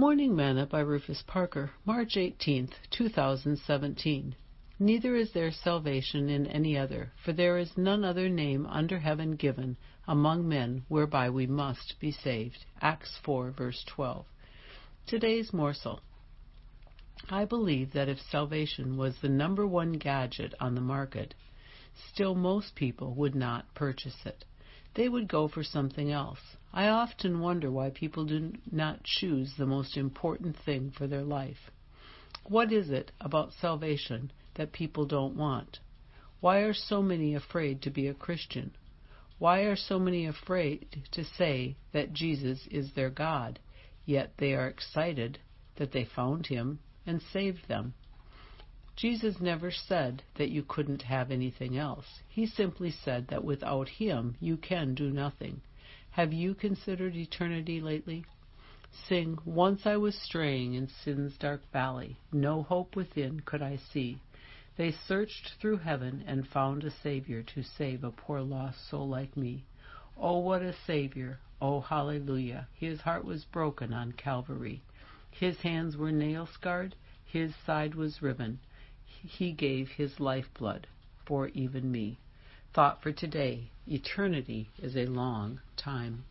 Morning Manna by Rufus Parker, March 18, 2017. Neither is there salvation in any other, for there is none other name under heaven given among men whereby we must be saved. Acts 4, verse 12. Today's morsel. I believe that if salvation was the number one gadget on the market, still most people would not purchase it. They would go for something else. I often wonder why people do not choose the most important thing for their life. What is it about salvation that people don't want? Why are so many afraid to be a Christian? Why are so many afraid to say that Jesus is their God, yet they are excited that they found him and saved them? Jesus never said that you couldn't have anything else. He simply said that without him you can do nothing. Have you considered eternity lately? Sing, Once I was straying in sin's dark valley, no hope within could I see. They searched through heaven and found a Savior to save a poor lost soul like me. Oh, what a Savior! Oh, hallelujah! His heart was broken on Calvary. His hands were nail scarred, his side was riven. He gave his lifeblood for even me. Thought for today Eternity is a long time.